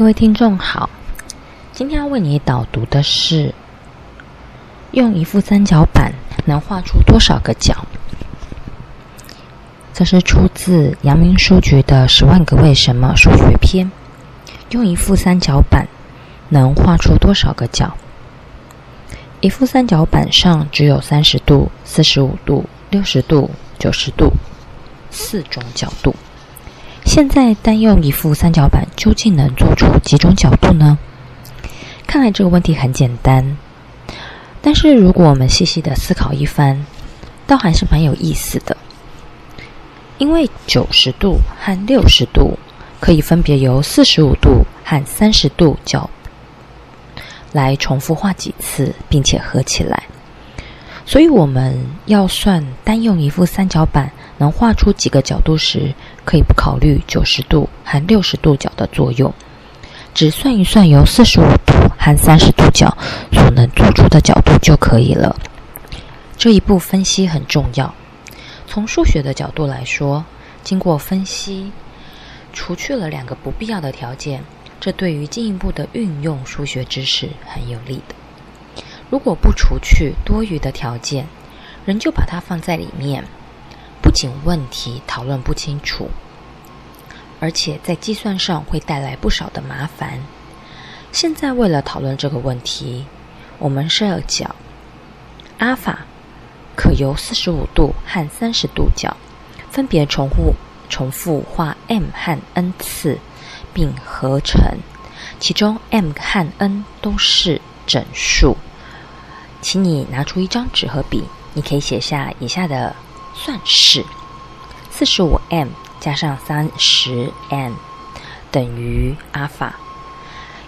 各位听众好，今天要为你导读的是：用一副三角板能画出多少个角？这是出自阳明书局的《十万个为什么》数学篇。用一副三角板能画出多少个角？一副三角板上只有三十度、四十五度、六十度、九十度四种角度。现在单用一副三角板，究竟能做出几种角度呢？看来这个问题很简单，但是如果我们细细的思考一番，倒还是蛮有意思的。因为九十度和六十度可以分别由四十五度和三十度角来重复画几次，并且合起来。所以我们要算单用一副三角板能画出几个角度时，可以不考虑九十度和六十度角的作用，只算一算由四十五度和三十度角所能做出的角度就可以了。这一步分析很重要。从数学的角度来说，经过分析，除去了两个不必要的条件，这对于进一步的运用数学知识很有利的。如果不除去多余的条件，仍旧把它放在里面，不仅问题讨论不清楚，而且在计算上会带来不少的麻烦。现在为了讨论这个问题，我们设角阿法可由四十五度和三十度角分别重复重复画 m 和 n 次，并合成，其中 m 和 n 都是整数。请你拿出一张纸和笔，你可以写下以下的算式：四十五 m 加上三十 n 等于阿尔法。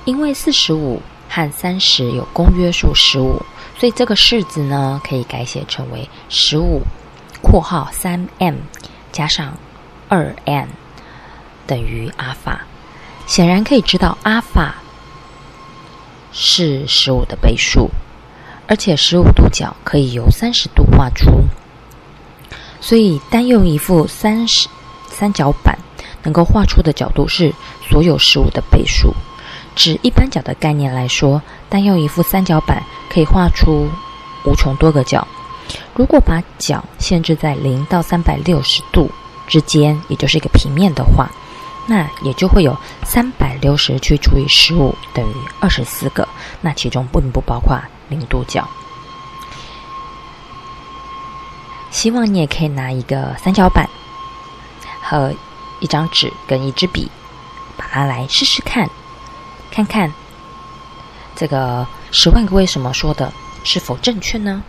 因为四十五和三十有公约数十五，所以这个式子呢可以改写成为十五（括号三 m 加上二 n 等于阿尔法）。显然可以知道阿尔法是十五的倍数。而且十五度角可以由三十度画出，所以单用一副三十三角板能够画出的角度是所有十五的倍数。指一般角的概念来说，单用一副三角板可以画出无穷多个角。如果把角限制在零到三百六十度之间，也就是一个平面的话，那也就会有三百六十去除以十五等于二十四个。那其中并不包括。零度角，希望你也可以拿一个三角板和一张纸跟一支笔，把它来试试看，看看这个十万个为什么说的是否正确呢？